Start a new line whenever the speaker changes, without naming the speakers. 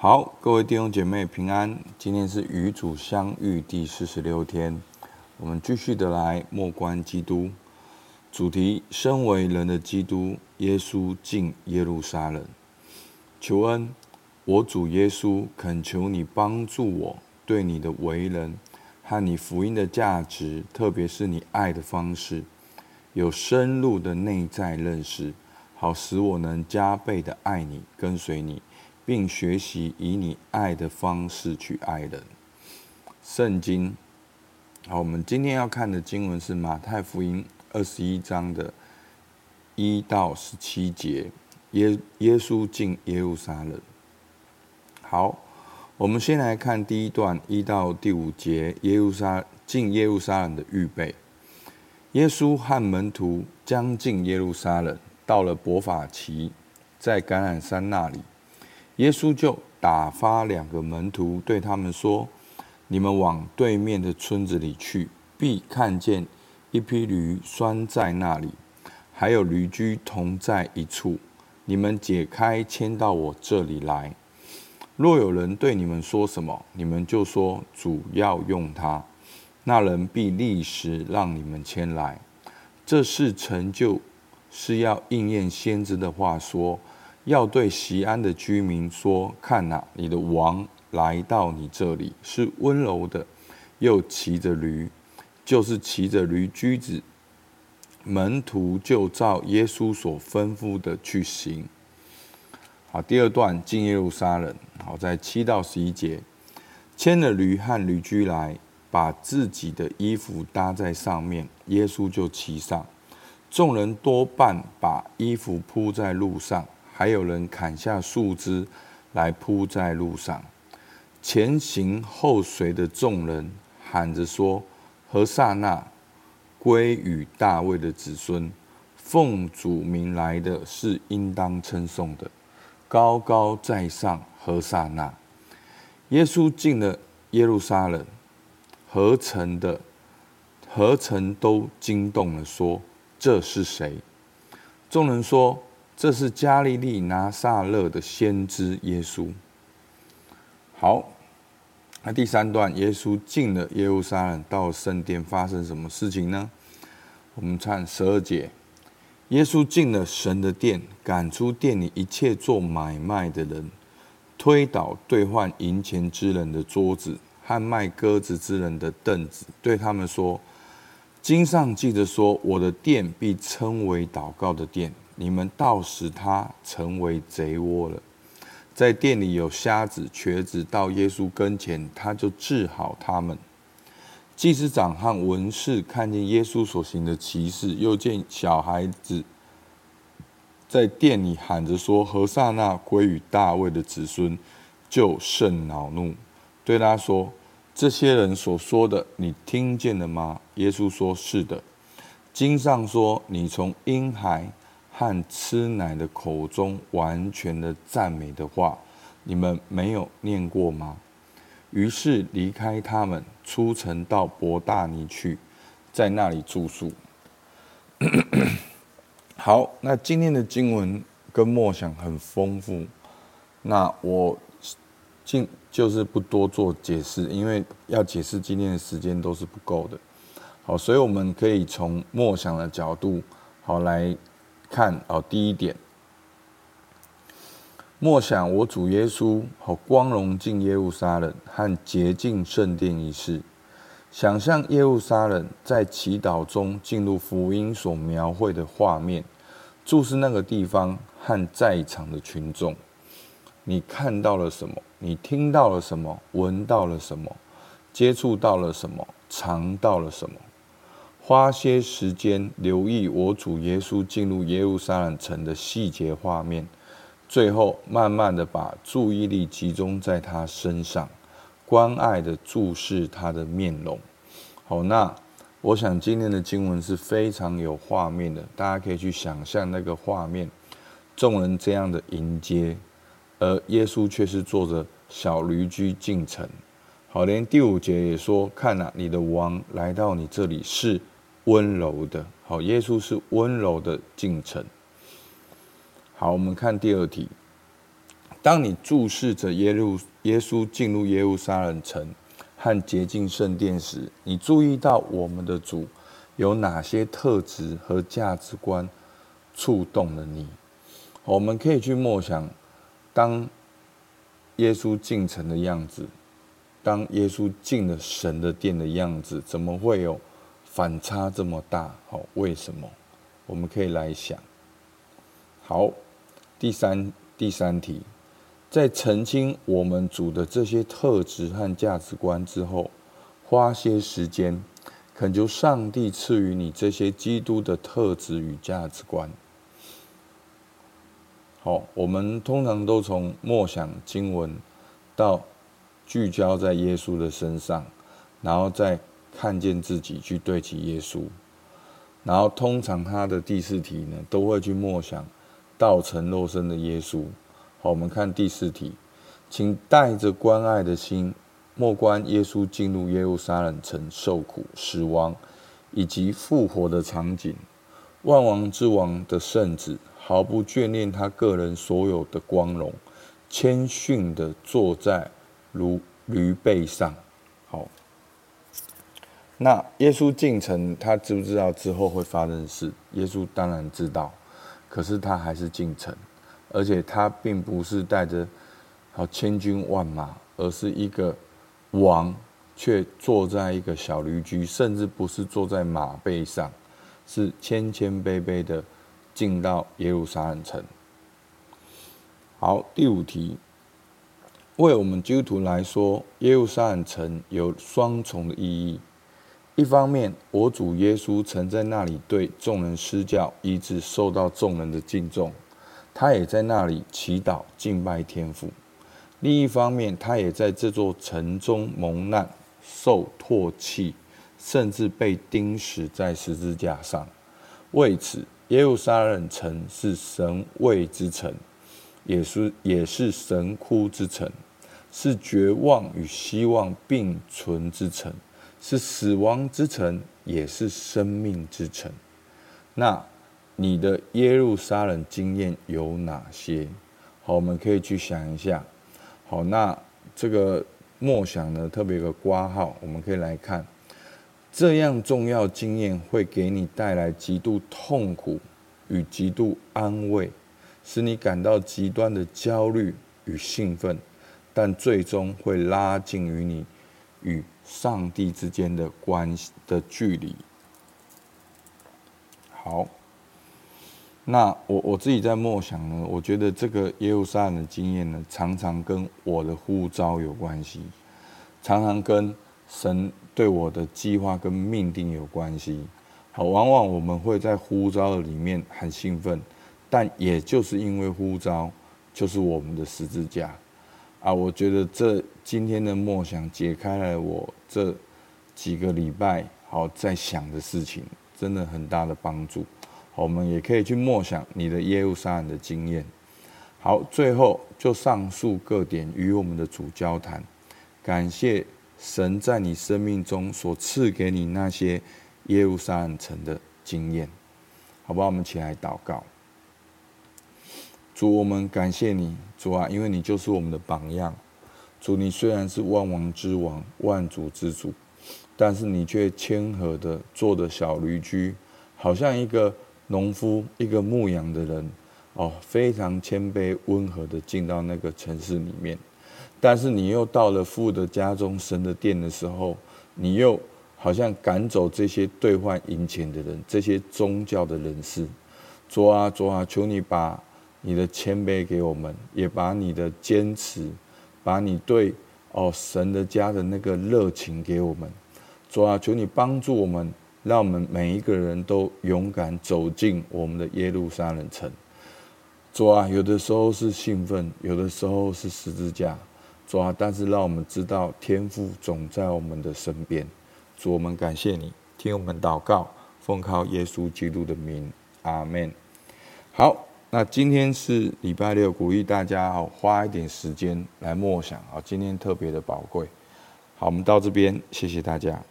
好，各位弟兄姐妹平安。今天是与主相遇第四十六天，我们继续的来默观基督。主题：身为人的基督，耶稣进耶路撒冷。求恩，我主耶稣，恳求你帮助我，对你的为人和你福音的价值，特别是你爱的方式，有深入的内在认识，好使我能加倍的爱你，跟随你。并学习以你爱的方式去爱人。圣经，好，我们今天要看的经文是马太福音二十一章的一到十七节。耶耶稣进耶路撒冷。好，我们先来看第一段一到第五节。耶路撒进耶路撒冷的预备。耶稣和门徒将近耶路撒冷，到了伯法其，在橄榄山那里。耶稣就打发两个门徒，对他们说：“你们往对面的村子里去，必看见一匹驴拴在那里，还有驴驹同在一处。你们解开，牵到我这里来。若有人对你们说什么，你们就说主要用他，那人必立时让你们牵来。这事成就，是要应验先知的话说。”要对锡安的居民说：“看呐，你的王来到你这里，是温柔的，又骑着驴，就是骑着驴驹子。”门徒就照耶稣所吩咐的去行。好，第二段进耶路撒冷。好，在七到十一节，牵了驴和驴驹来，把自己的衣服搭在上面，耶稣就骑上。众人多半把衣服铺在路上。还有人砍下树枝来铺在路上，前行后随的众人喊着说：“何撒那，归与大卫的子孙，奉主名来的是应当称颂的，高高在上，何撒那。”耶稣进了耶路撒冷，合城的合城都惊动了，说：“这是谁？”众人说。这是加利利拿撒勒的先知耶稣。好，那第三段，耶稣进了耶路撒冷，到圣殿，发生什么事情呢？我们看十二节，耶稣进了神的殿，赶出殿里一切做买卖的人，推倒兑换银钱之人的桌子和卖鸽子之人的凳子，对他们说：“经上记着说，我的殿必称为祷告的殿。”你们到使他成为贼窝了。在店里有瞎子、瘸子，到耶稣跟前，他就治好他们。祭司长和文士看见耶稣所行的奇事，又见小孩子在店里喊着说：“何撒那归于大卫的子孙”，就甚恼怒，对他说：“这些人所说的，你听见了吗？”耶稣说：“是的。经上说，你从婴孩。”和吃奶的口中完全的赞美的话，你们没有念过吗？于是离开他们，出城到伯大尼去，在那里住宿。好，那今天的经文跟默想很丰富，那我尽就是不多做解释，因为要解释今天的时间都是不够的。好，所以我们可以从默想的角度，好来。看哦，第一点，默想我主耶稣和光荣进耶路撒冷和洁净圣殿一事，想象耶路撒冷在祈祷中进入福音所描绘的画面，注视那个地方和在场的群众，你看到了什么？你听到了什么？闻到了什么？接触到了什么？尝到了什么？花些时间留意我主耶稣进入耶路撒冷城的细节画面，最后慢慢的把注意力集中在他身上，关爱的注视他的面容。好，那我想今天的经文是非常有画面的，大家可以去想象那个画面，众人这样的迎接，而耶稣却是坐着小驴驹进城。好，连第五节也说：“看哪，你的王来到你这里是。”温柔的，好，耶稣是温柔的进城。好，我们看第二题，当你注视着耶路耶稣进入耶路撒冷城和洁净圣殿时，你注意到我们的主有哪些特质和价值观触动了你？我们可以去默想，当耶稣进城的样子，当耶稣进了神的殿的样子，怎么会有反差这么大？好，为什么？我们可以来想。好，第三第三题。在澄清我们主的这些特质和价值观之后，花些时间，恳求上帝赐予你这些基督的特质与价值观。好，我们通常都从默想经文到聚焦在耶稣的身上，然后再看见自己去对齐耶稣，然后通常他的第四题呢，都会去默想道成肉身的耶稣。好，我们看第四题，请带着关爱的心，默观耶稣进入耶路撒冷城受苦、死亡以及复活的场景。万王之王的圣子毫不眷恋他个人所有的光荣，谦逊地坐在如驴背上。好，那耶稣进城，他知不知道之后会发生的事？耶稣当然知道，可是他还是进城。而且他并不是带着好千军万马，而是一个王，却坐在一个小驴驹，甚至不是坐在马背上，是谦谦卑卑的进到耶路撒冷城。好，第五题，为我们基督徒来说，耶路撒冷城有双重的意义。一方面，我主耶稣曾在那里对众人施教，以致受到众人的敬重。他也在那里祈祷敬拜天父。另一方面，他也在这座城中蒙难、受唾弃，甚至被钉死在十字架上。为此，耶路撒冷城是神位之城，也是也是神哭之城，是绝望与希望并存之城，是死亡之城，也是生命之城。那。你的耶路撒冷经验有哪些？好，我们可以去想一下。好，那这个默想呢，特别有个括号，我们可以来看，这样重要经验会给你带来极度痛苦与极度安慰，使你感到极端的焦虑与兴奋，但最终会拉近与你与上帝之间的关系的距离。好。那我我自己在默想呢，我觉得这个耶路撒冷的经验呢，常常跟我的呼召有关系，常常跟神对我的计划跟命定有关系。好，往往我们会在呼召的里面很兴奋，但也就是因为呼召，就是我们的十字架啊。我觉得这今天的默想解开了我这几个礼拜好在想的事情，真的很大的帮助。我们也可以去默想你的耶路撒冷的经验。好，最后就上述各点与我们的主交谈，感谢神在你生命中所赐给你那些耶路撒冷城的经验，好不好？我们起来祷告。主，我们感谢你，主啊，因为你就是我们的榜样。主，你虽然是万王之王、万主之主，但是你却谦和的坐的小驴驹，好像一个。农夫，一个牧羊的人，哦，非常谦卑温和的进到那个城市里面，但是你又到了父的家中、神的殿的时候，你又好像赶走这些兑换银钱的人，这些宗教的人士。主啊，主啊，求你把你的谦卑给我们，也把你的坚持，把你对哦神的家的那个热情给我们。主啊，求你帮助我们。让我们每一个人都勇敢走进我们的耶路撒冷城。主啊，有的时候是兴奋，有的时候是十字架。主啊，但是让我们知道天父总在我们的身边。主，我们感谢你，听我们祷告，奉靠耶稣基督的名，阿门。好，那今天是礼拜六，鼓励大家哦，花一点时间来默想啊，今天特别的宝贵。好，我们到这边，谢谢大家。